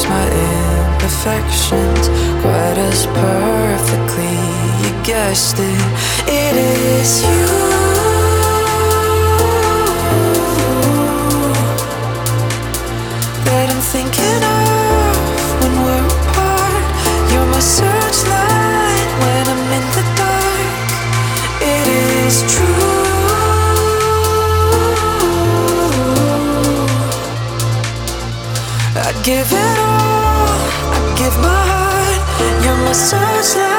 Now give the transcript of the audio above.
knows my imperfections quite as perfectly. You guessed it, it is you. That I'm thinking of when we're apart. You're my searchlight when I'm in the dark. It is true. give it my heart. You're my searchlight.